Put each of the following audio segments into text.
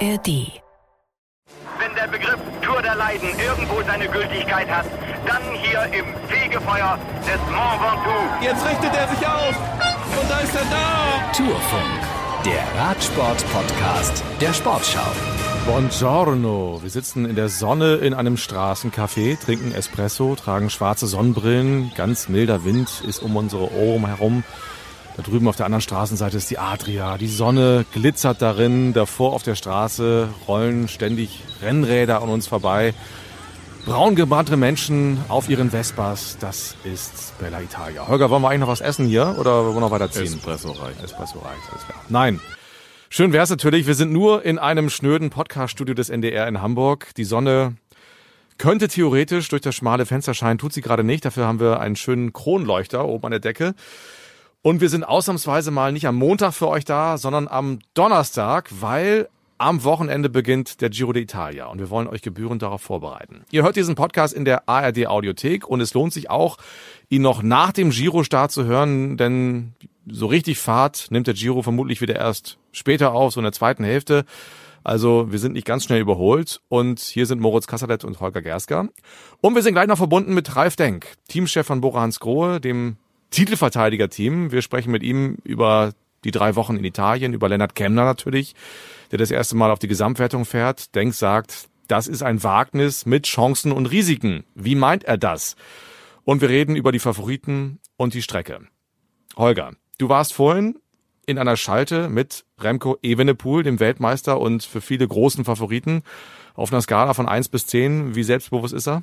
ARD. Wenn der Begriff Tour der Leiden irgendwo seine Gültigkeit hat, dann hier im Fegefeuer des Mont Ventoux. Jetzt richtet er sich auf und da ist er da. Tourfunk, der Radsport-Podcast der Sportschau. Buongiorno. Wir sitzen in der Sonne in einem Straßencafé, trinken Espresso, tragen schwarze Sonnenbrillen. Ganz milder Wind ist um unsere Ohren herum. Da drüben auf der anderen Straßenseite ist die Adria. Die Sonne glitzert darin. Davor auf der Straße rollen ständig Rennräder an uns vorbei. Braun gebrannte Menschen auf ihren Vespas. Das ist Bella Italia. Holger, wollen wir eigentlich noch was essen hier oder wollen wir noch weiterziehen? Espresso reicht. Espresso reicht, alles klar. Nein. Schön wär's natürlich. Wir sind nur in einem schnöden Podcast-Studio des NDR in Hamburg. Die Sonne könnte theoretisch durch das schmale Fenster scheinen, tut sie gerade nicht. Dafür haben wir einen schönen Kronleuchter oben an der Decke. Und wir sind ausnahmsweise mal nicht am Montag für euch da, sondern am Donnerstag, weil am Wochenende beginnt der Giro d'Italia und wir wollen euch gebührend darauf vorbereiten. Ihr hört diesen Podcast in der ARD Audiothek und es lohnt sich auch, ihn noch nach dem Giro-Start zu hören, denn so richtig Fahrt nimmt der Giro vermutlich wieder erst später auf, so in der zweiten Hälfte. Also wir sind nicht ganz schnell überholt und hier sind Moritz Kassalet und Holger Gersker. Und wir sind gleich noch verbunden mit Ralf Denk, Teamchef von Bora Hans Grohe, dem Titelverteidiger-Team. Wir sprechen mit ihm über die drei Wochen in Italien, über Lennart Kemner natürlich, der das erste Mal auf die Gesamtwertung fährt. Denk sagt, das ist ein Wagnis mit Chancen und Risiken. Wie meint er das? Und wir reden über die Favoriten und die Strecke. Holger, du warst vorhin in einer Schalte mit Remco Evenepoel, dem Weltmeister und für viele großen Favoriten. Auf einer Skala von eins bis zehn, wie selbstbewusst ist er?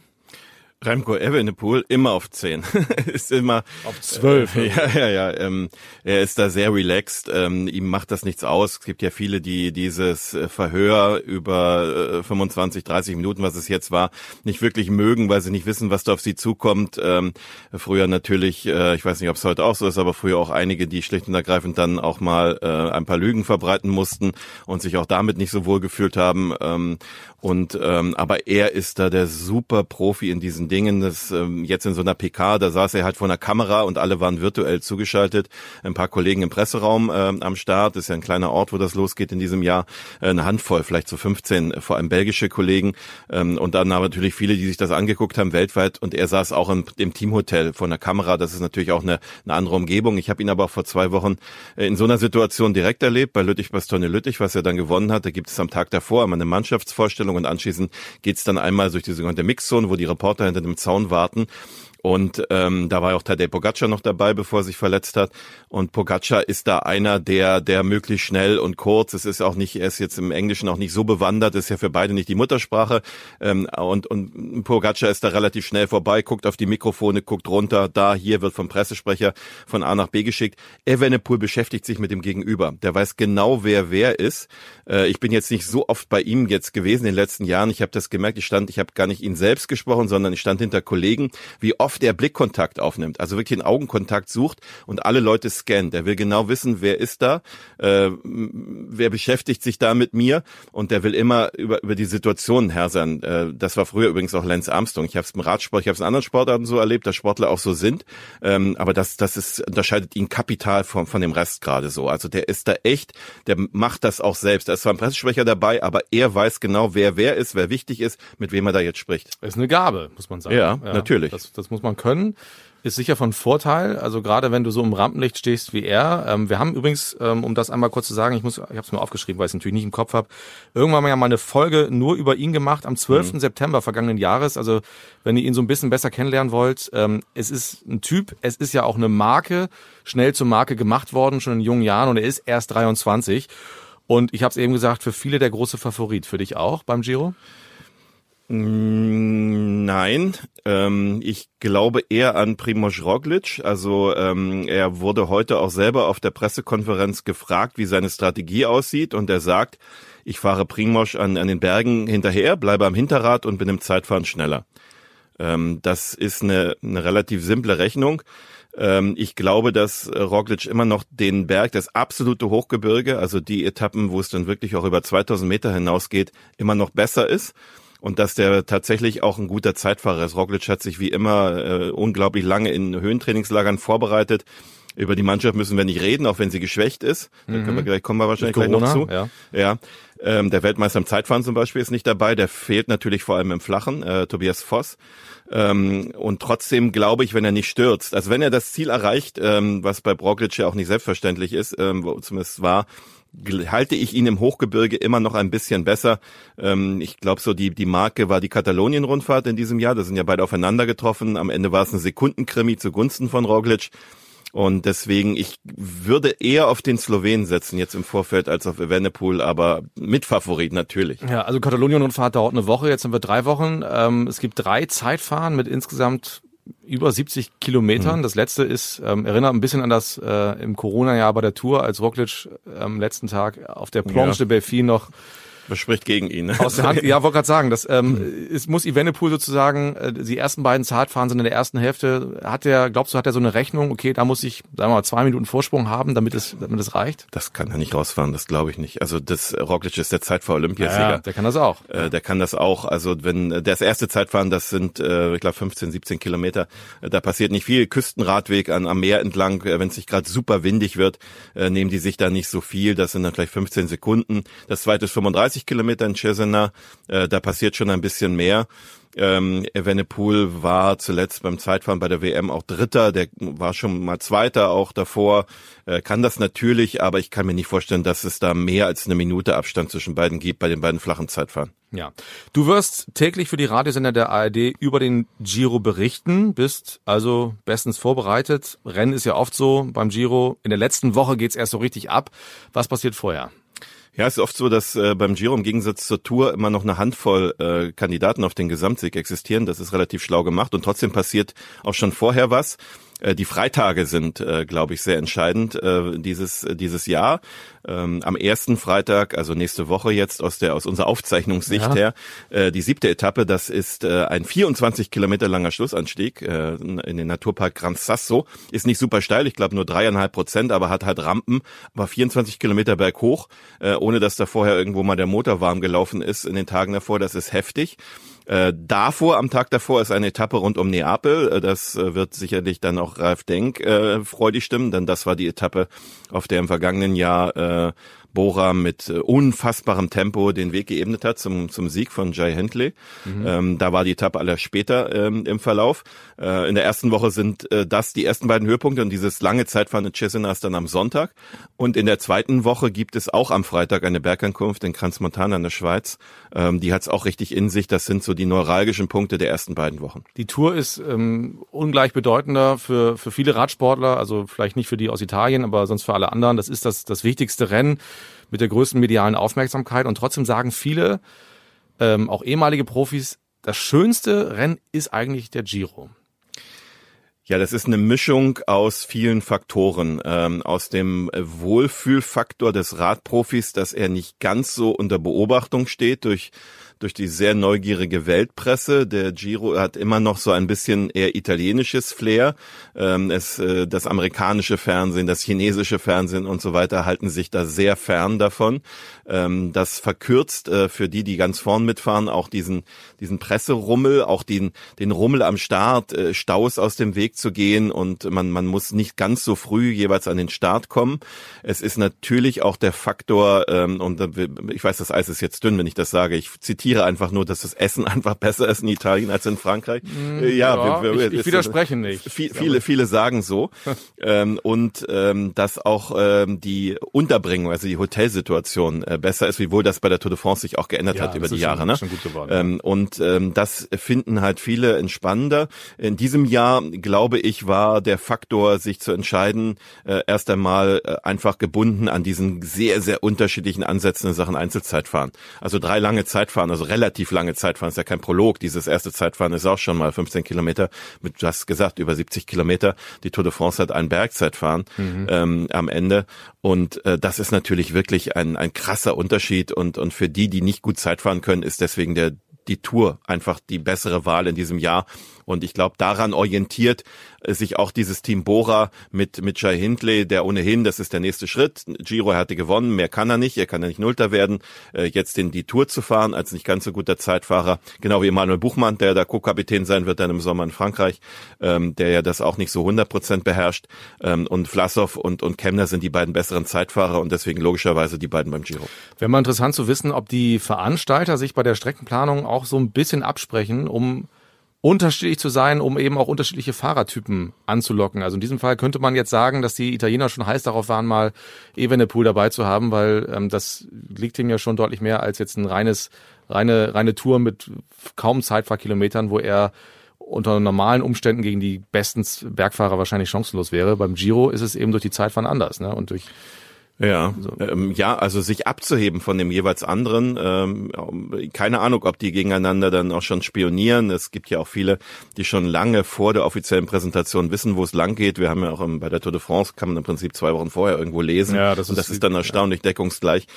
Remco Evenepoel immer auf 10. ist immer auf 12. Äh, ja, ja, ja. Ähm, er ist da sehr relaxed. Ähm, ihm macht das nichts aus. Es gibt ja viele, die dieses äh, Verhör über äh, 25, 30 Minuten, was es jetzt war, nicht wirklich mögen, weil sie nicht wissen, was da auf sie zukommt. Ähm, früher natürlich, äh, ich weiß nicht, ob es heute auch so ist, aber früher auch einige, die schlicht und ergreifend dann auch mal äh, ein paar Lügen verbreiten mussten und sich auch damit nicht so wohl gefühlt haben. Ähm, und ähm, aber er ist da der super Profi in diesen Dingen. Das ähm, jetzt in so einer PK, da saß er halt vor einer Kamera und alle waren virtuell zugeschaltet. Ein paar Kollegen im Presseraum ähm, am Start. Das ist ja ein kleiner Ort, wo das losgeht in diesem Jahr. Äh, eine Handvoll, vielleicht so 15, vor allem belgische Kollegen. Ähm, und dann aber natürlich viele, die sich das angeguckt haben weltweit. Und er saß auch im, im Teamhotel vor einer Kamera. Das ist natürlich auch eine, eine andere Umgebung. Ich habe ihn aber auch vor zwei Wochen äh, in so einer Situation direkt erlebt bei Lüttich Bastogne Lüttich, was er dann gewonnen hat. Da gibt es am Tag davor einmal eine Mannschaftsvorstellung und anschließend geht's dann einmal durch die sogenannte Mixzone, wo die Reporter hinter dem Zaun warten und ähm, da war auch Tadej Pogacar noch dabei, bevor er sich verletzt hat. Und Pogacar ist da einer, der, der möglichst schnell und kurz, es ist auch nicht, er ist jetzt im Englischen auch nicht so bewandert, ist ja für beide nicht die Muttersprache. Ähm, und, und Pogacar ist da relativ schnell vorbei, guckt auf die Mikrofone, guckt runter, da, hier wird vom Pressesprecher von A nach B geschickt. Evenepoel beschäftigt sich mit dem Gegenüber. Der weiß genau, wer wer ist. Äh, ich bin jetzt nicht so oft bei ihm jetzt gewesen in den letzten Jahren. Ich habe das gemerkt, ich stand, ich habe gar nicht ihn selbst gesprochen, sondern ich stand hinter Kollegen, wie oft oft er Blickkontakt aufnimmt, also wirklich den Augenkontakt sucht und alle Leute scannt. Er will genau wissen, wer ist da, äh, wer beschäftigt sich da mit mir und der will immer über, über die Situation Herr sein. Äh, das war früher übrigens auch Lance Armstrong. Ich habe es im Radsport, ich habe es in anderen Sportarten so erlebt, dass Sportler auch so sind, ähm, aber das, das ist, unterscheidet ihn kapital von, von dem Rest gerade so. Also der ist da echt, der macht das auch selbst. Da ist zwar ein Pressesprecher dabei, aber er weiß genau, wer wer ist, wer wichtig ist, mit wem er da jetzt spricht. Das ist eine Gabe, muss man sagen. Ja, ja natürlich. Das, das muss man können. Ist sicher von Vorteil, also gerade wenn du so im Rampenlicht stehst wie er. Ähm, wir haben übrigens, ähm, um das einmal kurz zu sagen, ich muss, ich habe es mir aufgeschrieben, weil ich es natürlich nicht im Kopf habe, irgendwann mal eine Folge nur über ihn gemacht am 12. Mhm. September vergangenen Jahres. Also wenn ihr ihn so ein bisschen besser kennenlernen wollt, ähm, es ist ein Typ, es ist ja auch eine Marke, schnell zur Marke gemacht worden, schon in jungen Jahren und er ist erst 23. Und ich habe es eben gesagt, für viele der große Favorit. Für dich auch beim Giro? Mm, nein, ähm, ich glaube eher an Primoz Roglic. Also ähm, er wurde heute auch selber auf der Pressekonferenz gefragt, wie seine Strategie aussieht und er sagt, ich fahre Primoz an, an den Bergen hinterher, bleibe am Hinterrad und bin im Zeitfahren schneller. Ähm, das ist eine, eine relativ simple Rechnung. Ähm, ich glaube, dass Roglic immer noch den Berg, das absolute Hochgebirge, also die Etappen, wo es dann wirklich auch über 2000 Meter hinausgeht, immer noch besser ist und dass der tatsächlich auch ein guter Zeitfahrer ist. Roglic hat sich wie immer äh, unglaublich lange in Höhentrainingslagern vorbereitet. Über die Mannschaft müssen wir nicht reden, auch wenn sie geschwächt ist. Da können wir, Mhm. gleich, kommen wir wahrscheinlich gleich noch zu. Ja. ja. Ähm, der Weltmeister im Zeitfahren zum Beispiel ist nicht dabei. Der fehlt natürlich vor allem im Flachen, äh, Tobias Voss. Ähm, und trotzdem glaube ich, wenn er nicht stürzt, also wenn er das Ziel erreicht, ähm, was bei Broglic ja auch nicht selbstverständlich ist, ähm, zumindest war, halte ich ihn im Hochgebirge immer noch ein bisschen besser. Ähm, ich glaube, so die, die Marke war die Katalonien-Rundfahrt in diesem Jahr. Da sind ja beide aufeinander getroffen. Am Ende war es ein Sekundenkrimi zugunsten von Roglic. Und deswegen, ich würde eher auf den Slowenen setzen jetzt im Vorfeld als auf Evenepoel, aber mit Favorit natürlich. Ja, also Katalonien-Rundfahrt dauert eine Woche, jetzt haben wir drei Wochen. Ähm, es gibt drei Zeitfahren mit insgesamt über 70 Kilometern. Mhm. Das letzte ist, ähm, erinnert ein bisschen an das äh, im Corona-Jahr bei der Tour, als Roglic am letzten Tag auf der Planche ja. de Belfi noch was spricht gegen ihn? Ne? Aus der Hand, ja, wollte gerade sagen, das ähm, es muss Evenepoel sozusagen, äh, die ersten beiden Zartfahren sind in der ersten Hälfte, hat er, glaubst du, hat er so eine Rechnung, okay, da muss ich, sagen wir mal, zwei Minuten Vorsprung haben, damit es, damit es reicht? Das kann er nicht rausfahren, das glaube ich nicht. Also das Roglic ist der Zeit vor Olympiasieger. Ja, der kann das auch. Äh, der kann das auch. Also wenn äh, das erste Zeitfahren, das sind, äh, ich glaube, 15, 17 Kilometer, äh, da passiert nicht viel. Küstenradweg an, am Meer entlang, äh, wenn es nicht gerade super windig wird, äh, nehmen die sich da nicht so viel. Das sind dann vielleicht 15 Sekunden. Das zweite ist 35 Kilometer in Cesena. Äh, da passiert schon ein bisschen mehr. Ähm, Evenepoel war zuletzt beim Zeitfahren bei der WM auch Dritter, der war schon mal Zweiter auch davor, äh, kann das natürlich, aber ich kann mir nicht vorstellen, dass es da mehr als eine Minute Abstand zwischen beiden gibt bei den beiden flachen Zeitfahren. Ja, du wirst täglich für die Radiosender der ARD über den Giro berichten, bist also bestens vorbereitet. Rennen ist ja oft so beim Giro. In der letzten Woche geht's erst so richtig ab. Was passiert vorher? Ja, es ist oft so, dass äh, beim Giro im Gegensatz zur Tour immer noch eine Handvoll äh, Kandidaten auf den Gesamtsieg existieren. Das ist relativ schlau gemacht und trotzdem passiert auch schon vorher was. Äh, die Freitage sind, äh, glaube ich, sehr entscheidend äh, dieses dieses Jahr. Ähm, am ersten Freitag, also nächste Woche jetzt aus der aus unserer Aufzeichnungssicht ja. her, äh, die siebte Etappe. Das ist äh, ein 24 Kilometer langer Schlussanstieg äh, in den Naturpark Gran Sasso. Ist nicht super steil, ich glaube nur dreieinhalb Prozent, aber hat halt Rampen, aber 24 Kilometer berghoch, äh, ohne dass da vorher irgendwo mal der Motor warm gelaufen ist in den Tagen davor. Das ist heftig. Äh, davor, am Tag davor, ist eine Etappe rund um Neapel. Äh, das äh, wird sicherlich dann auch Ralf Denk äh, freudig stimmen, denn das war die Etappe, auf der im vergangenen Jahr äh, Bora mit äh, unfassbarem Tempo den Weg geebnet hat zum, zum Sieg von Jay Hindley. Mhm. Ähm, da war die Etappe aller später ähm, im Verlauf. Äh, in der ersten Woche sind äh, das die ersten beiden Höhepunkte und dieses lange Zeitfahren in Cesena ist dann am Sonntag. Und in der zweiten Woche gibt es auch am Freitag eine Bergankunft in Kranz-Montana in der Schweiz. Ähm, die hat es auch richtig in sich. Das sind so die neuralgischen Punkte der ersten beiden Wochen. Die Tour ist ähm, ungleich bedeutender für, für viele Radsportler, also vielleicht nicht für die aus Italien, aber sonst für alle anderen. Das ist das, das wichtigste Rennen mit der größten medialen Aufmerksamkeit. Und trotzdem sagen viele, ähm, auch ehemalige Profis, das schönste Rennen ist eigentlich der Giro. Ja, das ist eine Mischung aus vielen Faktoren. Ähm, aus dem Wohlfühlfaktor des Radprofis, dass er nicht ganz so unter Beobachtung steht durch durch die sehr neugierige Weltpresse. Der Giro hat immer noch so ein bisschen eher italienisches Flair. Ähm, es, äh, das amerikanische Fernsehen, das chinesische Fernsehen und so weiter halten sich da sehr fern davon. Ähm, das verkürzt äh, für die, die ganz vorn mitfahren, auch diesen, diesen Presserummel, auch den, den Rummel am Start, äh, Staus aus dem Weg zu gehen und man, man muss nicht ganz so früh jeweils an den Start kommen. Es ist natürlich auch der Faktor, ähm, und ich weiß, das Eis ist jetzt dünn, wenn ich das sage, ich zitiere einfach nur, dass das Essen einfach besser ist in Italien als in Frankreich. Mm, ja, ja wir, wir, ich, ich widerspreche nicht. Viel, viele, viele sagen so. ähm, und ähm, dass auch ähm, die Unterbringung, also die Hotelsituation äh, besser ist, wiewohl das bei der Tour de France sich auch geändert ja, hat über die Jahre. Schon, ne? Schon gut geworden, ähm, und ähm, das finden halt viele entspannender. In diesem Jahr, glaube ich, war der Faktor, sich zu entscheiden, äh, erst einmal äh, einfach gebunden an diesen sehr, sehr unterschiedlichen Ansätzen in Sachen Einzelzeitfahren. Also drei lange Zeitfahren, also relativ lange Zeitfahren, ist ja kein Prolog. Dieses erste Zeitfahren ist auch schon mal 15 Kilometer, mit, du hast gesagt, über 70 Kilometer. Die Tour de France hat ein Bergzeitfahren mhm. ähm, am Ende. Und äh, das ist natürlich wirklich ein, ein krasser Unterschied. Und, und für die, die nicht gut Zeitfahren können, ist deswegen der die Tour einfach die bessere Wahl in diesem Jahr. Und ich glaube, daran orientiert äh, sich auch dieses Team Bora mit, mit Jai Hindley, der ohnehin, das ist der nächste Schritt. Giro hatte gewonnen, mehr kann er nicht, er kann ja nicht Nullter werden. Äh, jetzt in die Tour zu fahren als nicht ganz so guter Zeitfahrer, genau wie Emanuel Buchmann, der da Co-Kapitän sein wird dann im Sommer in Frankreich, ähm, der ja das auch nicht so 100 Prozent beherrscht. Ähm, und Vlasov und, und Kemner sind die beiden besseren Zeitfahrer und deswegen logischerweise die beiden beim Giro. Wäre mal interessant zu wissen, ob die Veranstalter sich bei der Streckenplanung auch so ein bisschen absprechen, um unterschiedlich zu sein, um eben auch unterschiedliche Fahrertypen anzulocken. Also in diesem Fall könnte man jetzt sagen, dass die Italiener schon heiß darauf waren, mal Evenepoel dabei zu haben, weil ähm, das liegt ihm ja schon deutlich mehr als jetzt ein reines, reine, reine Tour mit kaum Zeitfahrkilometern, wo er unter normalen Umständen gegen die besten Bergfahrer wahrscheinlich chancenlos wäre. Beim Giro ist es eben durch die Zeitfahren anders, ne? Und durch ja, so. ähm, ja, also sich abzuheben von dem jeweils anderen. Ähm, keine Ahnung, ob die gegeneinander dann auch schon spionieren. Es gibt ja auch viele, die schon lange vor der offiziellen Präsentation wissen, wo es lang geht. Wir haben ja auch im, bei der Tour de France kann man im Prinzip zwei Wochen vorher irgendwo lesen. Ja, das, Und das ist, ist dann erstaunlich ja. deckungsgleich.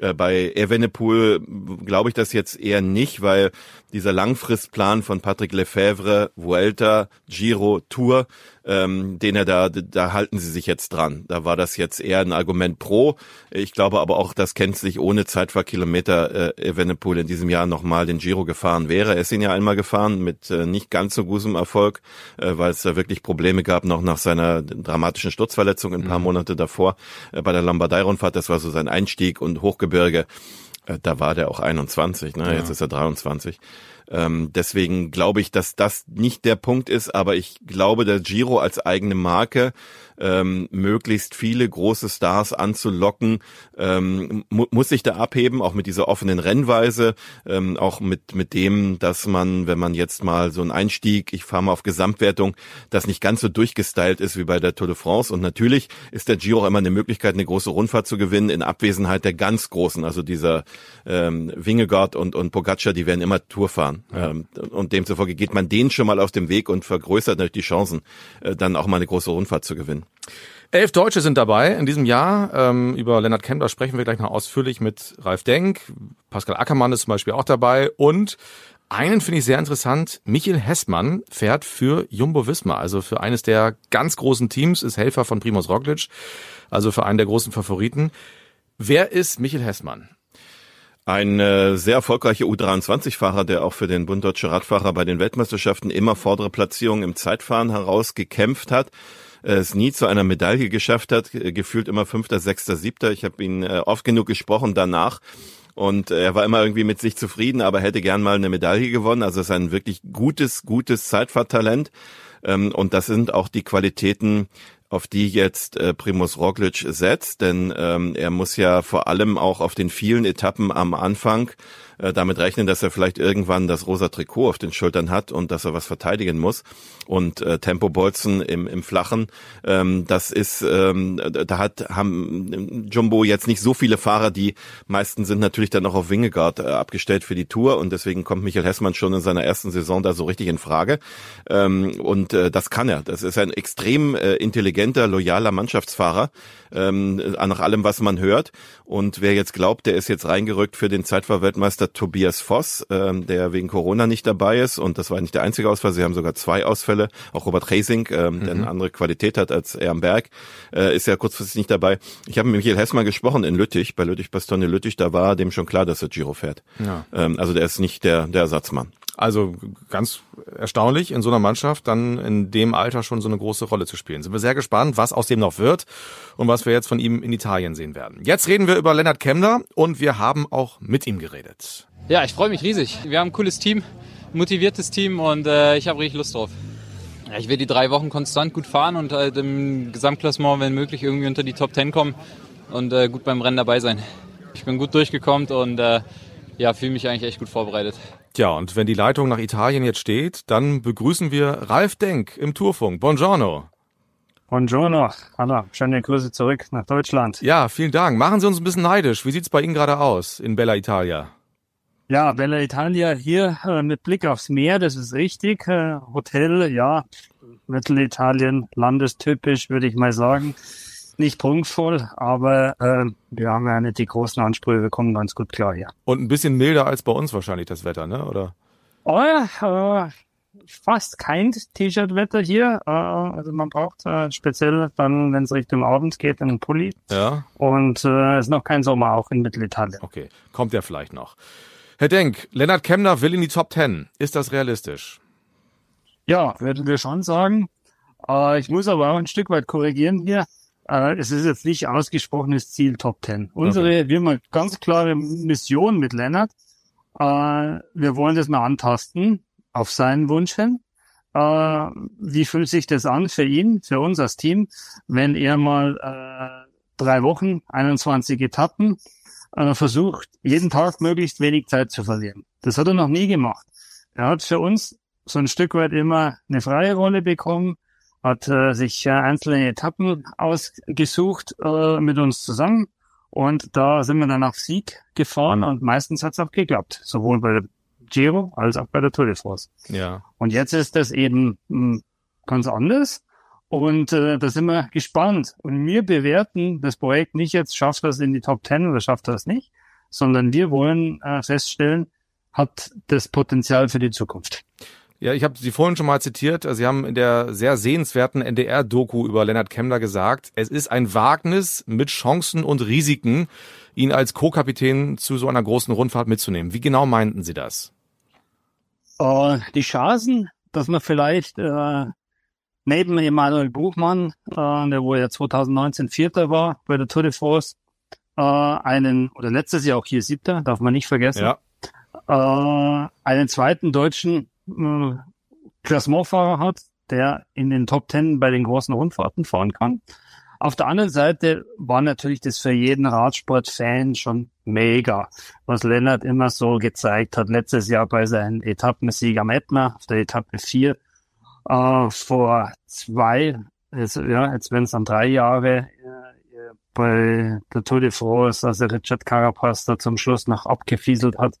Äh, bei Evenepoel glaube ich das jetzt eher nicht, weil dieser Langfristplan von Patrick Lefebvre, Vuelta, Giro, Tour, ähm, den er da, da halten sie sich jetzt dran. Da war das jetzt eher ein Argument pro. Ich glaube aber auch, dass Kenzlich ohne Zeitfahrkilometer äh, Evenepoel in diesem Jahr nochmal den Giro gefahren wäre. Er ist ihn ja einmal gefahren mit äh, nicht ganz so gutem Erfolg, äh, weil es da wirklich Probleme gab, noch nach seiner dramatischen Sturzverletzung ein paar mhm. Monate davor äh, bei der Lombardei-Rundfahrt. Das war so sein Einstieg und Hochgebirge. Äh, da war der auch 21, ne? Ja. jetzt ist er 23. Ähm, deswegen glaube ich, dass das nicht der Punkt ist, aber ich glaube, der Giro als eigene Marke ähm, möglichst viele große Stars anzulocken, ähm, mu muss sich da abheben, auch mit dieser offenen Rennweise, ähm, auch mit, mit dem, dass man, wenn man jetzt mal so einen Einstieg, ich fahre mal auf Gesamtwertung, das nicht ganz so durchgestylt ist wie bei der Tour de France. Und natürlich ist der Giro auch immer eine Möglichkeit, eine große Rundfahrt zu gewinnen, in Abwesenheit der ganz Großen, also dieser ähm, Wingegaard und, und Pogacar, die werden immer Tour fahren. Ja. Ähm, und demzufolge geht man denen schon mal aus dem Weg und vergrößert natürlich die Chancen, äh, dann auch mal eine große Rundfahrt zu gewinnen. Elf Deutsche sind dabei in diesem Jahr. Ähm, über Lennart Kemper sprechen wir gleich noch ausführlich mit Ralf Denk. Pascal Ackermann ist zum Beispiel auch dabei. Und einen finde ich sehr interessant. Michael Hessmann fährt für Jumbo Visma, also für eines der ganz großen Teams, ist Helfer von Primoz Roglic, also für einen der großen Favoriten. Wer ist Michael Hessmann? Ein äh, sehr erfolgreicher U23-Fahrer, der auch für den Bund Deutsche Radfahrer bei den Weltmeisterschaften immer vordere Platzierungen im Zeitfahren herausgekämpft hat es nie zu einer Medaille geschafft hat, gefühlt immer Fünfter, Sechster, Siebter. Ich habe ihn äh, oft genug gesprochen danach. Und er war immer irgendwie mit sich zufrieden, aber hätte gern mal eine Medaille gewonnen. Also es ist ein wirklich gutes, gutes Zeitfahrtalent. Ähm, und das sind auch die Qualitäten, auf die jetzt äh, Primus Roglic setzt, denn ähm, er muss ja vor allem auch auf den vielen Etappen am Anfang äh, damit rechnen, dass er vielleicht irgendwann das rosa Trikot auf den Schultern hat und dass er was verteidigen muss. Und äh, Tempobolzen im, im Flachen, ähm, das ist, ähm, da hat haben Jumbo jetzt nicht so viele Fahrer, die meisten sind natürlich dann auch auf Wingegaard äh, abgestellt für die Tour und deswegen kommt Michael Hessmann schon in seiner ersten Saison da so richtig in Frage. Ähm, und äh, das kann er. Das ist ein extrem äh, intelligenter, loyaler Mannschaftsfahrer ähm, nach allem, was man hört. Und wer jetzt glaubt, der ist jetzt reingerückt für den Zeitfahrweltmeister Tobias Voss, ähm, der wegen Corona nicht dabei ist. Und das war nicht der einzige Ausfall. Sie haben sogar zwei Ausfälle. Auch Robert Racing, ähm, mhm. der eine andere Qualität hat als er am Berg, äh, ist ja kurzfristig nicht dabei. Ich habe mit Michael Hessmann gesprochen in Lüttich, bei Lüttich Bastogne Lüttich. Da war dem schon klar, dass er Giro fährt. Ja. Ähm, also der ist nicht der, der Ersatzmann. Also ganz erstaunlich, in so einer Mannschaft dann in dem Alter schon so eine große Rolle zu spielen. Sind wir sehr gespannt, was aus dem noch wird und was wir jetzt von ihm in Italien sehen werden. Jetzt reden wir über Lennart Kemner und wir haben auch mit ihm geredet. Ja, ich freue mich riesig. Wir haben ein cooles Team, motiviertes Team und äh, ich habe richtig Lust drauf. Ja, ich will die drei Wochen konstant gut fahren und halt im Gesamtklassement, wenn möglich, irgendwie unter die Top Ten kommen und äh, gut beim Rennen dabei sein. Ich bin gut durchgekommen und äh, ja, fühle mich eigentlich echt gut vorbereitet. Tja, und wenn die Leitung nach Italien jetzt steht, dann begrüßen wir Ralf Denk im Tourfunk. Buongiorno. Buongiorno. Hallo, schöne Grüße zurück nach Deutschland. Ja, vielen Dank. Machen Sie uns ein bisschen neidisch. Wie sieht's bei Ihnen gerade aus in Bella Italia? Ja, Bella Italia hier äh, mit Blick aufs Meer, das ist richtig. Äh, Hotel, ja, Mittelitalien, landestypisch, würde ich mal sagen nicht prunkvoll, aber äh, wir haben ja nicht die großen Ansprüche, wir kommen ganz gut klar hier. Und ein bisschen milder als bei uns wahrscheinlich das Wetter, ne? Oder? Oh ja, äh, fast kein T-Shirt-Wetter hier. Äh, also man braucht äh, speziell dann, wenn es Richtung Abend geht, einen Pulli. Ja. Und äh, es ist noch kein Sommer auch in Mittelitalien. Okay, kommt ja vielleicht noch. Herr Denk, Lennart Kemner will in die Top Ten. Ist das realistisch? Ja, würden wir schon sagen. Äh, ich muss aber auch ein Stück weit korrigieren hier. Äh, es ist jetzt nicht ausgesprochenes Ziel Top Ten. Unsere, wir haben eine ganz klare Mission mit Lennart. Äh, wir wollen das mal antasten auf seinen Wunsch hin. Äh, wie fühlt sich das an für ihn, für uns als Team, wenn er mal äh, drei Wochen, 21 Etappen äh, versucht, jeden Tag möglichst wenig Zeit zu verlieren. Das hat er noch nie gemacht. Er hat für uns so ein Stück weit immer eine freie Rolle bekommen, hat äh, sich äh, einzelne Etappen ausgesucht äh, mit uns zusammen und da sind wir dann auf Sieg gefahren und meistens hat es auch geklappt, sowohl bei der Giro als auch bei der Tour de France. Ja. Und jetzt ist das eben mh, ganz anders. Und äh, da sind wir gespannt. Und wir bewerten das Projekt nicht jetzt, schafft das in die Top Ten oder schafft das nicht, sondern wir wollen äh, feststellen, hat das Potenzial für die Zukunft. Ja, ich habe Sie vorhin schon mal zitiert. Sie haben in der sehr sehenswerten NDR-Doku über Lennart Kemmler gesagt, es ist ein Wagnis mit Chancen und Risiken, ihn als Co-Kapitän zu so einer großen Rundfahrt mitzunehmen. Wie genau meinten Sie das? Äh, die Chancen, dass man vielleicht äh, neben Emanuel Buchmann, äh, der wo ja 2019 Vierter war bei der Tour de France, einen, oder letztes Jahr auch hier Siebter, darf man nicht vergessen, Ja. einen zweiten deutschen äh, Klassementfahrer hat, der in den Top Ten bei den großen Rundfahrten fahren kann. Auf der anderen Seite war natürlich das für jeden Radsport-Fan schon mega, was Lennart immer so gezeigt hat. Letztes Jahr bei seinem Etappensieg am Ätna, auf der Etappe 4, äh, vor zwei, jetzt, ja, jetzt werden es dann drei Jahre, äh, bei der Tour de France, als er Richard Carapaz da zum Schluss noch abgefieselt hat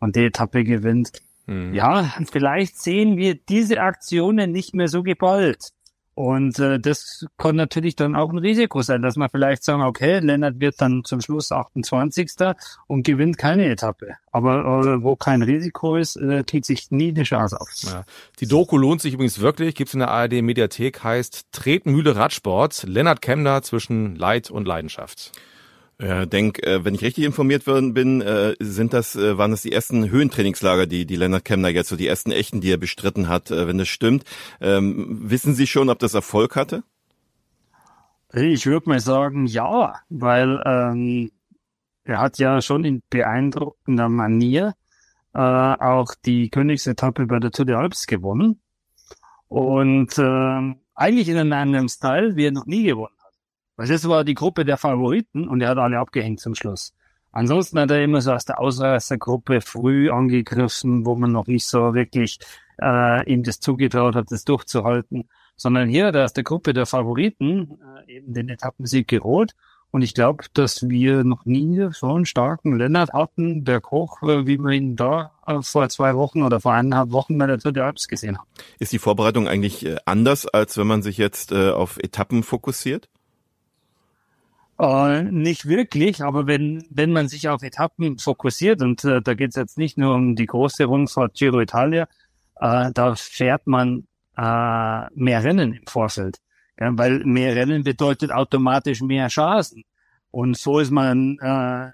und die Etappe gewinnt. Hm. Ja, vielleicht sehen wir diese Aktionen nicht mehr so geballt. Und äh, das kann natürlich dann auch ein Risiko sein, dass man vielleicht sagen, okay, Lennart wird dann zum Schluss 28. und gewinnt keine Etappe. Aber äh, wo kein Risiko ist, äh, kriegt sich nie eine Chance auf. Ja. Die Doku lohnt sich übrigens wirklich, gibt's in der ARD Mediathek, heißt Tretmühle Radsport, Lennart Kemner zwischen Leid und Leidenschaft. Ja, denk, äh, wenn ich richtig informiert worden bin, äh, sind das, äh, waren das die ersten Höhentrainingslager, die, die Lennart Kemner jetzt, so die ersten echten, die er bestritten hat, wenn das stimmt. Ähm, wissen Sie schon, ob das Erfolg hatte? Ich würde mal sagen, ja, weil ähm, er hat ja schon in beeindruckender Manier äh, auch die Königsetappe bei der Tour de Alps gewonnen. Und äh, eigentlich in einem Style, wie er noch nie gewonnen Weil das war die Gruppe der Favoriten und er hat alle abgehängt zum Schluss. Ansonsten hat er immer so aus der Ausreißergruppe früh angegriffen, wo man noch nicht so wirklich äh, ihm das zugetraut hat, das durchzuhalten. Sondern hier hat er aus der Gruppe der Favoriten äh, eben den Etappensieg geholt. Und ich glaube, dass wir noch nie so einen starken Lennart hatten, der Koch, äh, wie wir ihn da äh, vor zwei Wochen oder vor eineinhalb Wochen bei der Tour de Alps gesehen haben. Ist die Vorbereitung eigentlich äh, anders, als wenn man sich jetzt auf Etappen fokussiert? Äh, nicht wirklich, aber wenn, wenn man sich auf Etappen fokussiert, und äh, da geht es jetzt nicht nur um die große Rundfahrt Giro Italia, äh, da fährt man äh, mehr Rennen im Vorfeld. Ja, weil mehr Rennen bedeutet automatisch mehr Chancen. Und so ist man äh,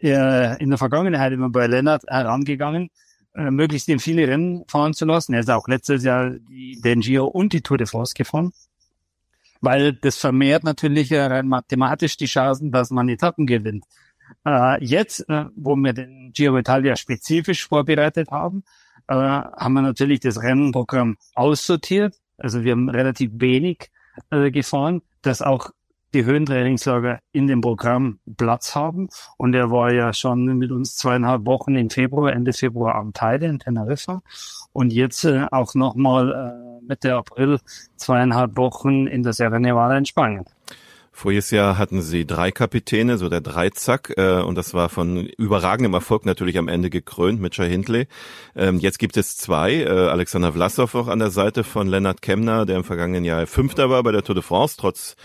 in der Vergangenheit immer bei Lennart herangegangen, äh, möglichst ihm viele Rennen fahren zu lassen. Er ist auch letztes Jahr die, den Giro und die Tour de France gefahren weil das vermehrt natürlich äh, rein mathematisch die Chancen, dass man Etappen gewinnt. Äh, jetzt, äh, wo wir den Giro Italia spezifisch vorbereitet haben, äh, haben wir natürlich das Rennenprogramm aussortiert. Also wir haben relativ wenig äh, gefahren, dass auch die Höhentrainingslager in dem Programm Platz haben. Und er war ja schon mit uns zweieinhalb Wochen im Februar, Ende Februar am Teide in Teneriffa. Und jetzt äh, auch nochmal äh, Mitte April zweieinhalb Wochen in der Sierra Nevada in Spanien. Voriges Jahr hatten sie drei Kapitäne, so der Dreizack, äh, und das war von überragendem Erfolg natürlich am Ende gekrönt mit Jai Hindley. Ähm, jetzt gibt es zwei, äh, Alexander Vlasov auch an der Seite von Lennart Kemner, der im vergangenen Jahr Fünfter war bei der Tour de France, trotz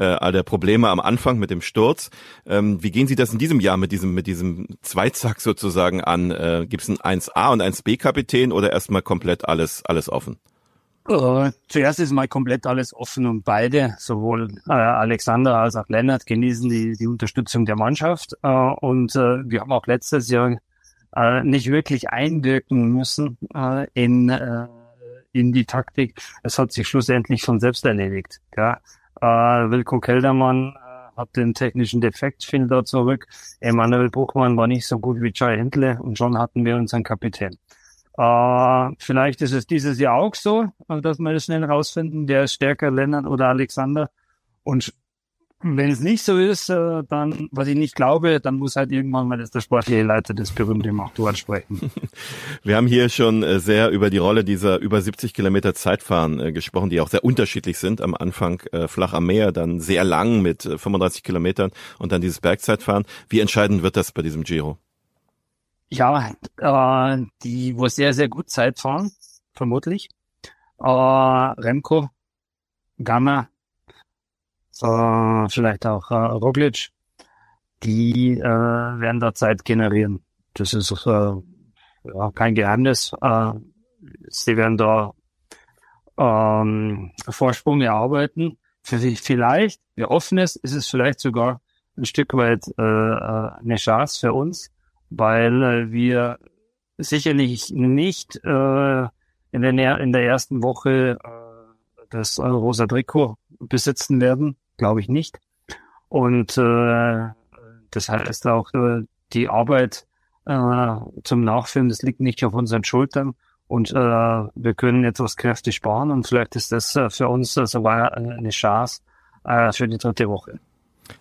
äh, all der Probleme am Anfang mit dem Sturz. Ähm, wie gehen Sie das in diesem Jahr mit diesem mit diesem Zweizack sozusagen an? Äh, Gibt es einen 1A und 1B Kapitän oder erstmal komplett alles alles offen? Uh, zuerst ist mal komplett alles offen und beide, sowohl äh, Alexander als auch Lennart, genießen die, die Unterstützung der Mannschaft. Äh, und äh, wir haben auch letztes Jahr äh, nicht wirklich einwirken müssen äh, in, in die Taktik. Es hat sich schlussendlich von selbst erledigt. Ja? Äh, Wilko Keldermann äh, hat den technischen Defekt, fiel da zurück. Emanuel Buchmann war nicht so gut wie Jai Hindle und schon hatten wir unseren Kapitän. Äh, vielleicht ist es dieses Jahr auch so, äh, dass wir das schnell rausfinden, der ist stärker, Lennart oder Alexander. Und wenn es nicht so ist, äh, dann, was ich nicht glaube, dann muss halt irgendwann mal das der sportliche Leiter das berühmte Machtuan sprechen. Wir haben hier schon äh, sehr über die Rolle dieser über 70 Kilometer Zeitfahren äh, gesprochen, die auch sehr unterschiedlich sind. Am Anfang flach am Meer, dann sehr lang mit 35 Kilometern und dann dieses Bergzeitfahren. Wie entscheidend wird das bei diesem Giro? Ja, äh, die, wo sehr, sehr gut Zeit fahren, vermutlich. Äh, Remco, Gamma, äh, vielleicht auch äh, Roglic, die äh, werden da Zeit generieren. Das ist äh, ja, kein Geheimnis. Äh, sie werden da ähm, Vorsprung erarbeiten. Für sich vielleicht, wir hoffen es, ist es vielleicht sogar ein Stück weit äh, äh eine Chance für uns, weil äh, wir sicherlich nicht äh, in, der, in der ersten Woche äh, das äh, rosa Trikot besitzen werden, glaube ich nicht. Und äh, das heißt auch, äh, die Arbeit äh, zum Nachfilmen, das liegt nicht auf unseren Schultern. Und äh, wir können etwas Kräfte sparen und vielleicht ist das äh, für uns äh, sogar eine Chance äh, für die dritte Woche.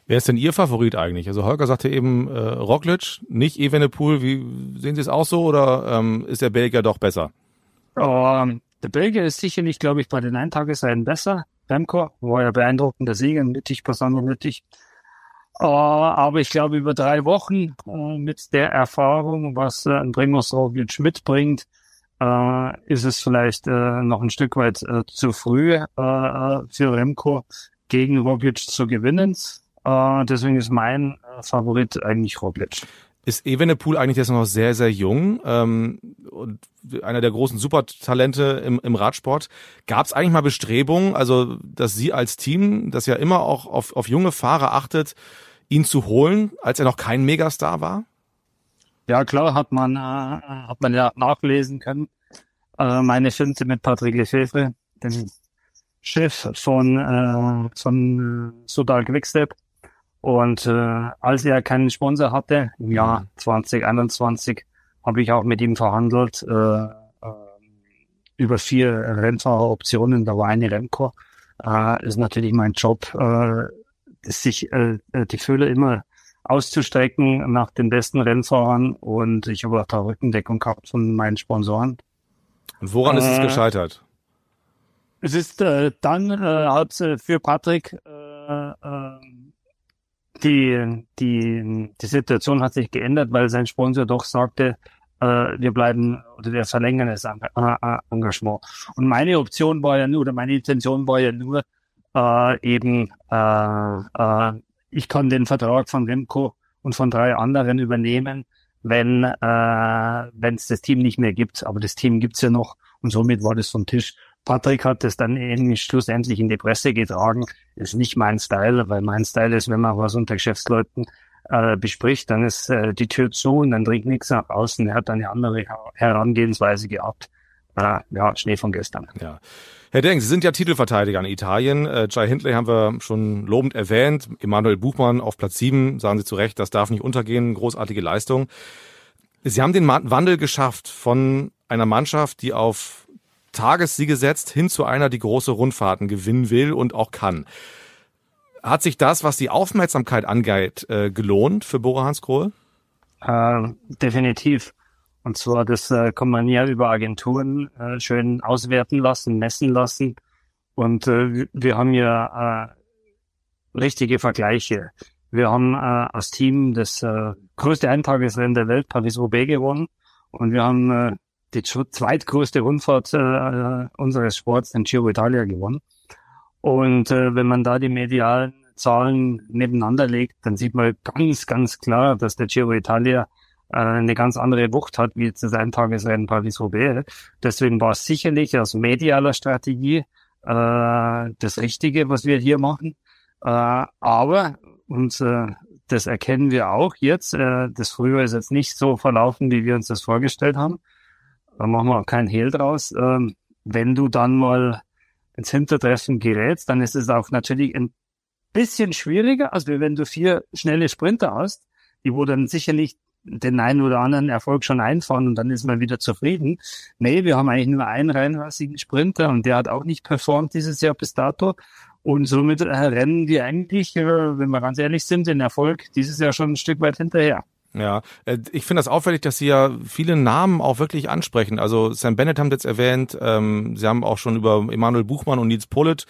Wer ist denn Ihr Favorit eigentlich? Also Holger sagte eben äh, Roglic, nicht Evenepoel. Wie sehen Sie es auch so oder ähm, ist der Belgier doch besser? Ähm, der Belgier ist sicherlich, glaube ich, bei den Eintagesrennen besser. Remco war ja beeindruckender Sieger, mittig, Passano mittig. Uh, aber ich glaube, über drei Wochen uh, mit der Erfahrung, was uh, ein Primoz Roglic mitbringt, uh, ist es vielleicht noch ein Stück weit zu früh für Remco gegen Roglic zu gewinnen. Äh, deswegen ist mein äh, Favorit eigentlich Roglic. Ist Evenepoel eigentlich jetzt noch sehr, sehr jung ähm, und einer der großen Supertalente im, im Radsport. Gab es eigentlich mal Bestrebungen, also dass Sie als Team, das ja immer auch auf, auf junge Fahrer achtet, ihn zu holen, als er noch kein Megastar war? Ja, klar, hat man, äh, hat man ja nachlesen können. Äh, meine Finte mit Patrick Lefebvre, dem Chef von, äh, von äh, Sodal Quickstep. Und äh, als er keinen Sponsor hatte, im Jahr 2021, habe ich auch mit ihm verhandelt äh, äh, über vier Rennfahreroptionen. Da war eine Remco. Äh, ist natürlich mein Job, äh, sich äh, die Fülle immer auszustrecken nach den besten Rennfahrern. Und ich habe auch da Rückendeckung gehabt von meinen Sponsoren. Und woran äh, ist es gescheitert? Es ist äh, dann äh, hat für Patrick äh, äh, die, die, die Situation hat sich geändert, weil sein Sponsor doch sagte, äh, wir bleiben oder wir verlängern das Engagement. Und meine Option war ja nur, oder meine Intention war ja nur, äh, eben, äh, äh, ich kann den Vertrag von Remco und von drei anderen übernehmen, wenn äh, wenn es das Team nicht mehr gibt. Aber das Team gibt's ja noch und somit war das vom Tisch. Patrick hat es dann irgendwie schlussendlich in die Presse getragen. Ist nicht mein Style, weil mein Style ist, wenn man was unter Geschäftsleuten äh, bespricht, dann ist äh, die Tür zu und dann dringt nichts nach außen. Er hat eine andere Herangehensweise gehabt. Äh, ja, Schnee von gestern. Ja. Herr Denk, Sie sind ja Titelverteidiger in Italien. Äh, Jai Hindley haben wir schon lobend erwähnt. Emanuel Buchmann auf Platz sieben, sagen Sie zu Recht, das darf nicht untergehen. Großartige Leistung. Sie haben den Wandel geschafft von einer Mannschaft, die auf Tagessiege setzt, hin zu einer, die große Rundfahrten gewinnen will und auch kann. Hat sich das, was die Aufmerksamkeit angeht, äh, gelohnt für Bora Hans Grohe? Äh, definitiv. Und zwar, das äh, kann man ja über Agenturen äh, schön auswerten lassen, messen lassen. Und äh, wir haben ja äh, richtige Vergleiche. Wir haben äh, als Team das äh, größte Eintagesrennen der Welt, Paris-Roubaix, gewonnen. Und wir haben äh, die zweitgrößte Rundfahrt äh, unseres Sports, den Giro Italia, gewonnen. Und äh, wenn man da die medialen Zahlen nebeneinander legt, dann sieht man ganz, ganz klar, dass der Giro Italia äh, eine ganz andere Wucht hat, wie jetzt das Eintagesrennen Paris-Roubaix. Deswegen war es sicherlich aus medialer Strategie äh, das Richtige, was wir hier machen. Äh, aber, und äh, das erkennen wir auch jetzt, äh, das Frühjahr ist jetzt nicht so verlaufen, wie wir uns das vorgestellt haben. Da machen wir auch keinen Hehl draus. Ähm, wenn du dann mal ins Hintertreffen gerätst, dann ist es auch natürlich ein bisschen schwieriger, als wenn du vier schnelle Sprinter hast, die wo dann sicherlich den einen oder anderen Erfolg schon einfahren und dann ist man wieder zufrieden. Nee, wir haben eigentlich nur einen reinrassigen Sprinter und der hat auch nicht performt dieses Jahr bis dato. Und somit äh, rennen die eigentlich, äh, wenn wir ganz ehrlich sind, den Erfolg dieses Jahr schon ein Stück weit hinterher. Ja, äh, ich finde das auffällig, dass Sie ja viele Namen auch wirklich ansprechen. Also Sam Bennett haben Sie jetzt erwähnt, ähm, Sie haben auch schon über Emanuel Buchmann und Nils Pollitt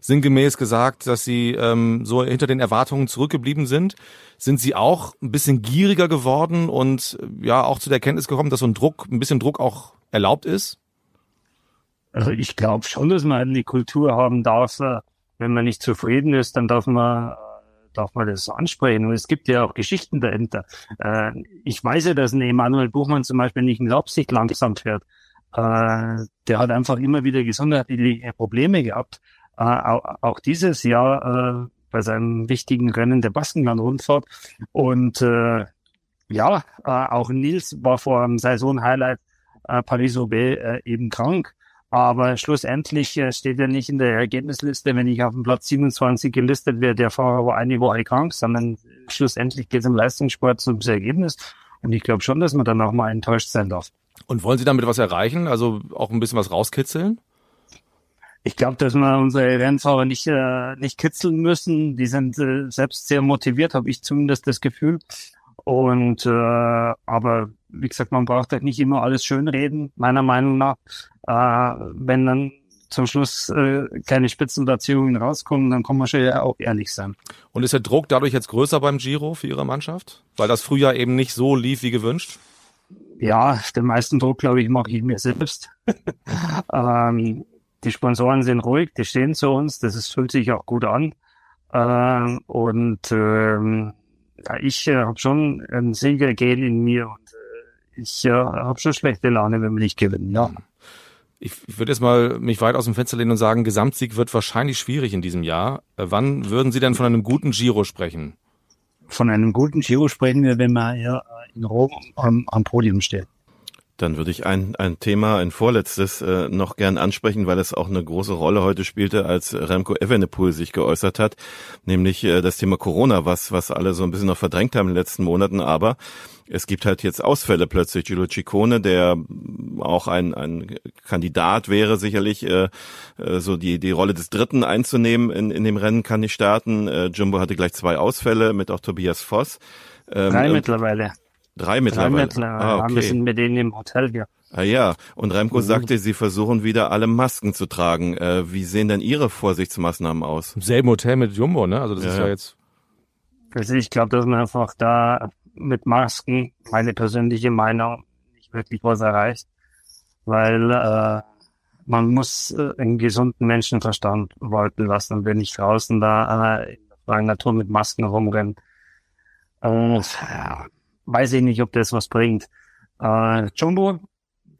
sinngemäß gesagt, dass Sie ähm, so hinter den Erwartungen zurückgeblieben sind. Sind Sie auch ein bisschen gieriger geworden und ja auch zu der Kenntnis gekommen, dass so ein Druck, ein bisschen Druck auch erlaubt ist? Also ich glaube schon, dass man eine Kultur haben darf, wenn man nicht zufrieden ist, dann darf man darf man das ansprechen. Und es gibt ja auch Geschichten dahinter. Äh, ich weiß ja, dass ein Emanuel Buchmann zum Beispiel nicht in Leipzig langsam fährt. Äh, der hat einfach immer wieder gesundheitliche Probleme gehabt. Äh, auch, auch, dieses Jahr äh, bei seinem wichtigen Rennen der Baskenland-Rundfahrt. Und äh, ja, äh, auch Nils war vor dem Saison-Highlight Paris-Roubaix eben krank. Aber schlussendlich äh, steht er nicht in der Ergebnisliste, wenn ich auf dem Platz 27 gelistet werde, der Fahrer war eine Woche krank, sondern schlussendlich geht es im Leistungssport zum Ergebnis. Und ich glaube schon, dass man dann auch mal enttäuscht sein darf. Und wollen Sie damit was erreichen? Also auch ein bisschen was rauskitzeln? Ich glaube, dass wir unsere Rennfahrer nicht, äh, nicht kitzeln müssen. Die sind äh, selbst sehr motiviert, habe ich zumindest das Gefühl. Und äh, aber wie gesagt, man braucht halt nicht immer alles schönreden, meiner Meinung nach. Äh, wenn dann zum Schluss äh, keine Spitzenplatzierungen rauskommen, dann kann man schon ja auch ehrlich sein. Und ist der Druck dadurch jetzt größer beim Giro für Ihre Mannschaft? Weil das Frühjahr eben nicht so lief wie gewünscht? Ja, den meisten Druck, glaube ich, mache ich mir selbst. ähm, die Sponsoren sind ruhig, die stehen zu uns, das ist, fühlt sich auch gut an. Ähm, und ähm, ja, ich äh, habe schon ein Siegergehen in mir und ich äh, habe schon schlechte Laune, wenn wir nicht gewinnen, ja. Ich, ich würde jetzt mal mich weit aus dem Fenster lehnen und sagen, Gesamtsieg wird wahrscheinlich schwierig in diesem Jahr. Äh, wann würden Sie denn von einem guten Giro sprechen? Von einem guten Giro sprechen wir, wenn man hier in Rom am, am Podium steht. Dann würde ich ein, ein Thema, ein vorletztes äh, noch gern ansprechen, weil es auch eine große Rolle heute spielte, als Remco Evenepoel sich geäußert hat, nämlich äh, das Thema Corona, was, was alle so ein bisschen noch verdrängt haben in den letzten Monaten, aber es gibt halt jetzt Ausfälle plötzlich. Gilo Ciccone, der auch ein, ein Kandidat wäre, sicherlich äh, äh, so die, die Rolle des Dritten einzunehmen in, in dem Rennen, kann nicht starten. Äh, Jumbo hatte gleich zwei Ausfälle mit auch Tobias Voss. Ähm, Drei mittlerweile. Drei mittlerweile. Drei mittlerweile. Ah, okay. Wir sind mit denen im Hotel hier. Ah ja, und Remco mhm. sagte, sie versuchen wieder alle Masken zu tragen. Äh, wie sehen denn Ihre Vorsichtsmaßnahmen aus? Im selben Hotel mit Jumbo, ne? Also das ja, ist ja jetzt. Also ich glaube, dass man einfach da mit Masken, meine persönliche Meinung, nicht wirklich was erreicht. Weil äh, man muss äh, einen gesunden Menschenverstand walten lassen. Und wenn ich draußen da äh, in der freien Natur mit Masken rumrenne, äh, weiß ich nicht, ob das was bringt. Äh, Jumbo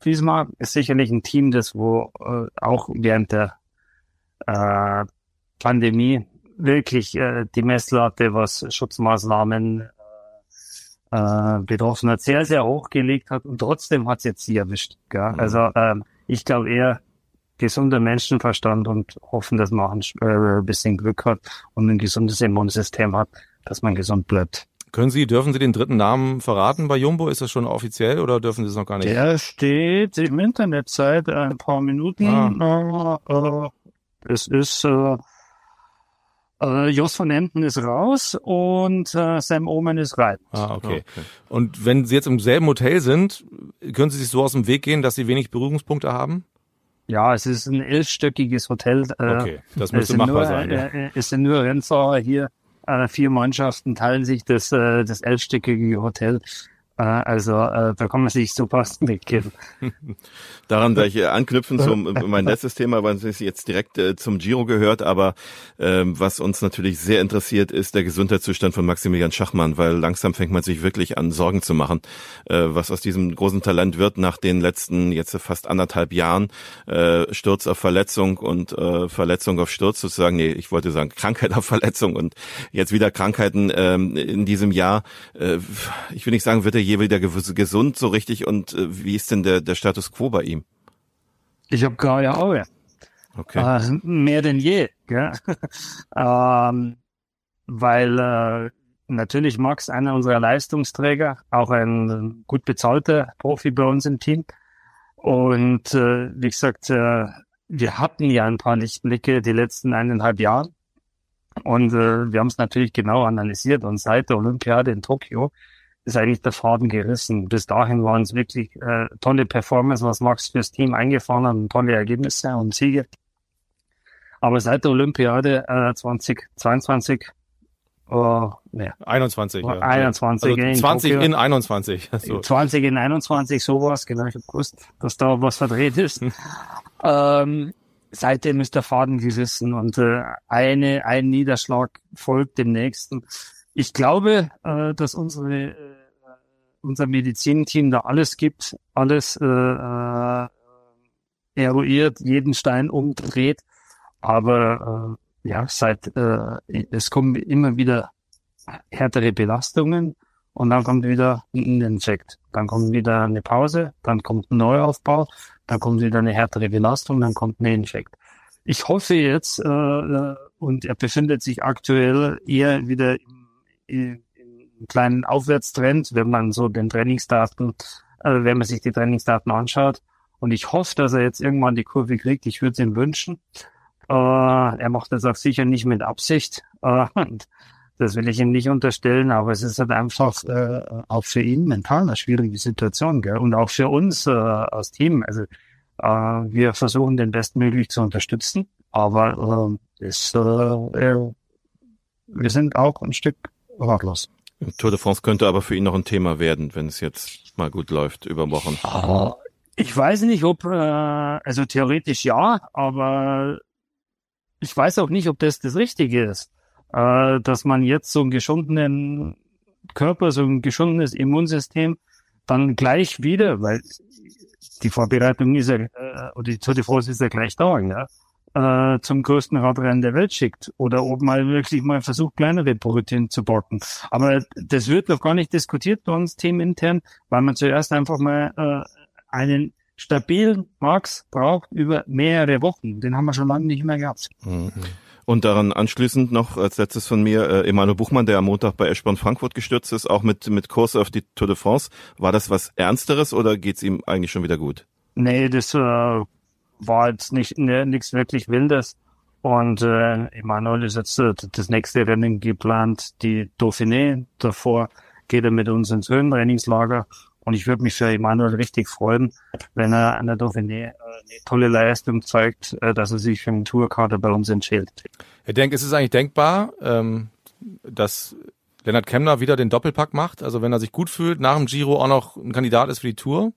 Visma ist sicherlich ein Team, das wo äh, auch während der äh, Pandemie wirklich äh, die Messlatte, was Schutzmaßnahmen äh, äh, betroffen hat, sehr, sehr hoch gelegt hat und trotzdem hat es jetzt sie erwischt. Gell? Mhm. Also ähm, ich glaube eher gesunder Menschenverstand und hoffen, dass man ein äh, bisschen Glück hat und ein gesundes Immunsystem hat, dass man gesund bleibt. Können Sie, dürfen Sie den dritten Namen verraten bei Jumbo? Ist das schon offiziell oder dürfen Sie es noch gar nicht? Der steht im Internet seit ein paar Minuten. Ah. Äh, äh, es ist äh, äh, Jos von Emden ist raus und äh, Sam Omen ist rein. Ah, okay. okay. Und wenn Sie jetzt im selben Hotel sind, können Sie sich so aus dem Weg gehen, dass Sie wenig Berührungspunkte haben? Ja, es ist ein elfstöckiges Hotel. Äh, okay, das müsste machbar nur, sein. Ja. Es sind nur Rennfahrer hier äh, vier Mannschaften teilen sich das, äh, das elfstöckige Hotel. Äh, also äh, da kann man sich fast mitgeben. Daran werde ich anknüpfen zum mein letztes Thema, weil es jetzt direkt äh, zum Giro gehört, aber ähm, was uns natürlich sehr interessiert, ist der Gesundheitszustand von Maximilian Schachmann, weil langsam fängt man sich wirklich an Sorgen zu machen, äh, was aus diesem großen Talent wird nach den letzten jetzt fast anderthalb Jahren äh, Sturz auf Verletzung und äh, Verletzung auf Sturz sozusagen, nee, ich wollte sagen Krankheit auf Verletzung und jetzt wieder Krankheiten ähm, in diesem Jahr. Äh, ich will nicht sagen, wird er je wieder gesund so richtig und äh, wie ist denn der, der Status quo bei ihm? Ich habe graue Haare. Okay. Äh, mehr denn je. Gell? ähm, weil äh, natürlich Max einer unserer Leistungsträger, auch ein gut bezahlter Profi bei uns im Team. Und äh, wie gesagt, äh, wir hatten ja ein paar Lichtblicke die letzten eineinhalb Jahre. Und äh, wir haben es natürlich genau analysiert. Und seit der Olympiade in Tokio ist eigentlich der Faden gerissen. Bis dahin waren es wirklich äh, tolle Performance, was Max fürs Team eingefahren hat und tolle Ergebnisse und Siege. Aber seit der Olympiade äh, 2022 Oh, nee. 21, ja. 21 also in 20 Tokio. in 21. So. 20 in 21, sowas, genau. Ich habe gewusst, dass da was verdreht ist. ähm, seitdem ist der Faden gerissen und äh, eine, ein Niederschlag folgt dem nächsten. Ich glaube, äh, dass unsere unser Medizinteam da alles gibt, alles äh, äh, eruiert, jeden Stein umdreht. Aber äh, ja, seit äh, es kommen immer wieder härtere Belastungen und dann kommt wieder ein Infekt. Dann kommt wieder eine Pause, dann kommt ein Neuaufbau, dann kommt wieder eine härtere Belastung, dann kommt ein Infekt. Ich hoffe jetzt, äh, und er befindet sich aktuell eher wieder im, kleinen Aufwärtstrend, wenn man so den Trainingsdaten, äh, wenn man sich die Trainingsdaten anschaut. Und ich hoffe, dass er jetzt irgendwann die Kurve kriegt. Ich würde es ihm wünschen. Äh, er macht das auch sicher nicht mit Absicht. Äh, das will ich ihm nicht unterstellen, aber es ist halt einfach äh, auch für ihn mental eine schwierige Situation. Gell? Und auch für uns äh, als Team. Also äh, wir versuchen den bestmöglich zu unterstützen, aber äh, ist, äh, wir sind auch ein Stück ratlos. Tour de France könnte aber für ihn noch ein Thema werden, wenn es jetzt mal gut läuft über Wochen. Ich weiß nicht, ob, äh, also theoretisch ja, aber ich weiß auch nicht, ob das das Richtige ist, äh, dass man jetzt so einen geschundenen Körper, so ein geschundenes Immunsystem dann gleich wieder, weil die Vorbereitung ist ja, äh, oder die Tour de France ist ja gleich da, ja, äh, zum größten Radrennen der Welt schickt oder ob man wirklich mal versucht, kleinere Brötchen zu backen. Aber das wird noch gar nicht diskutiert bei uns teamintern, weil man zuerst einfach mal äh, einen stabilen Max braucht über mehrere Wochen. Den haben wir schon lange nicht mehr gehabt. Mhm. Und daran anschließend noch als letztes von mir äh, Emanuel Buchmann, der am Montag bei Eschborn Frankfurt gestürzt ist, auch mit mit Kurs auf die Tour de France. War das was Ernsteres oder geht's ihm eigentlich schon wieder gut? Nee, das äh, war jetzt nicht ne, nichts wirklich Wildes. Und äh, Emanuel ist jetzt äh, das nächste Rennen geplant, die Dauphiné. Davor geht er mit uns ins Höhentrainingslager. Und ich würde mich für Emanuel richtig freuen, wenn er an der Dauphiné äh, eine tolle Leistung zeigt, äh, dass er sich für eine Tourkarte bei uns entschädigt. Herr Denk, ist es eigentlich denkbar, ähm, dass Lennart Kemner wieder den Doppelpack macht? Also wenn er sich gut fühlt, nach dem Giro auch noch ein Kandidat ist für die Tour?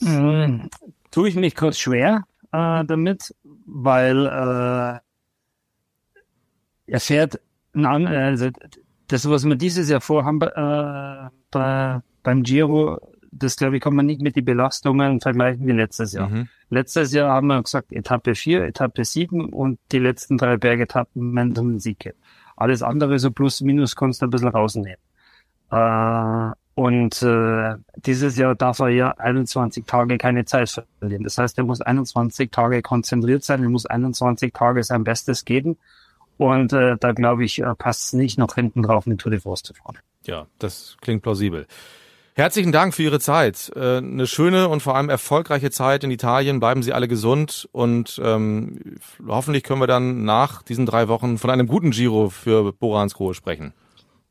Mhm. Tue ich mich kurz schwer äh, damit, weil äh, er fährt, an, also das, was wir dieses Jahr vorhaben äh, bei, beim Giro, das glaube ich, kann man nicht mit den Belastungen vergleichen wie letztes Jahr. Mhm. Letztes Jahr haben wir gesagt, Etappe 4, Etappe 7 und die letzten drei Bergetappen Momentum Siege. Alles andere so plus minus kannst du ein bisschen rausnehmen. Äh, und äh, dieses Jahr darf er ja 21 Tage keine Zeit verlieren. Das heißt, er muss 21 Tage konzentriert sein, er muss 21 Tage sein Bestes geben. Und äh, da glaube ich, äh, passt es nicht noch hinten drauf, eine Tour de France zu fahren. Ja, das klingt plausibel. Herzlichen Dank für Ihre Zeit. Äh, eine schöne und vor allem erfolgreiche Zeit in Italien. Bleiben Sie alle gesund und ähm, hoffentlich können wir dann nach diesen drei Wochen von einem guten Giro für Bora Grohe sprechen.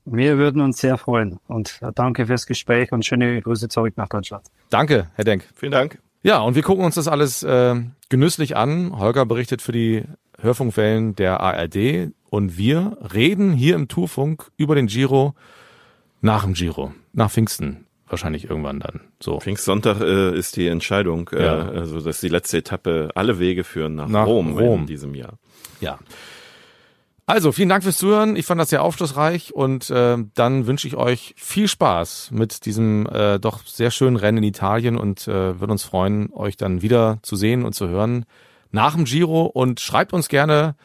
Wir würden uns sehr freuen und danke fürs Gespräch und schöne Grüße zurück nach Deutschland. Danke, Herr Denk. Vielen Dank. Ja, und wir gucken uns das alles äh, genüsslich an. Holger berichtet für die Hörfunkwellen der ARD und wir reden hier im Tourfunk über den Giro nach dem Giro, nach Pfingsten. wahrscheinlich irgendwann dann. So. Pfingstsonntag äh, ist die Entscheidung, äh, Ja. also dass die letzte Etappe alle Wege führen nach, Nach Rom, Rom. in diesem Jahr. Ja. Also, vielen Dank fürs Zuhören. Ich fand das sehr aufschlussreich und äh, dann wünsche ich euch viel Spaß mit diesem äh, doch sehr schönen Rennen in Italien und äh, würde uns freuen, euch dann wieder zu sehen und zu hören nach dem Giro und schreibt uns gerne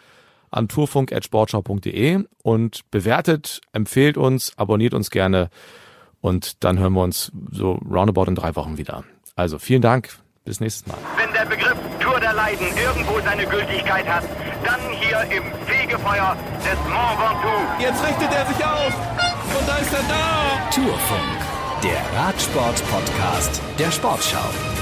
an tourfunk.sportschau.de und bewertet, empfehlt uns, abonniert uns gerne und dann hören wir uns so roundabout in drei Wochen wieder. Also vielen Dank, bis nächstes Mal. Wenn der Begriff Leiden irgendwo seine Gültigkeit hat, dann hier im Fegefeuer des Mont Ventoux. Jetzt richtet er sich auf. Und da ist er da. Tourfunk, der Radsport-Podcast der Sportschau.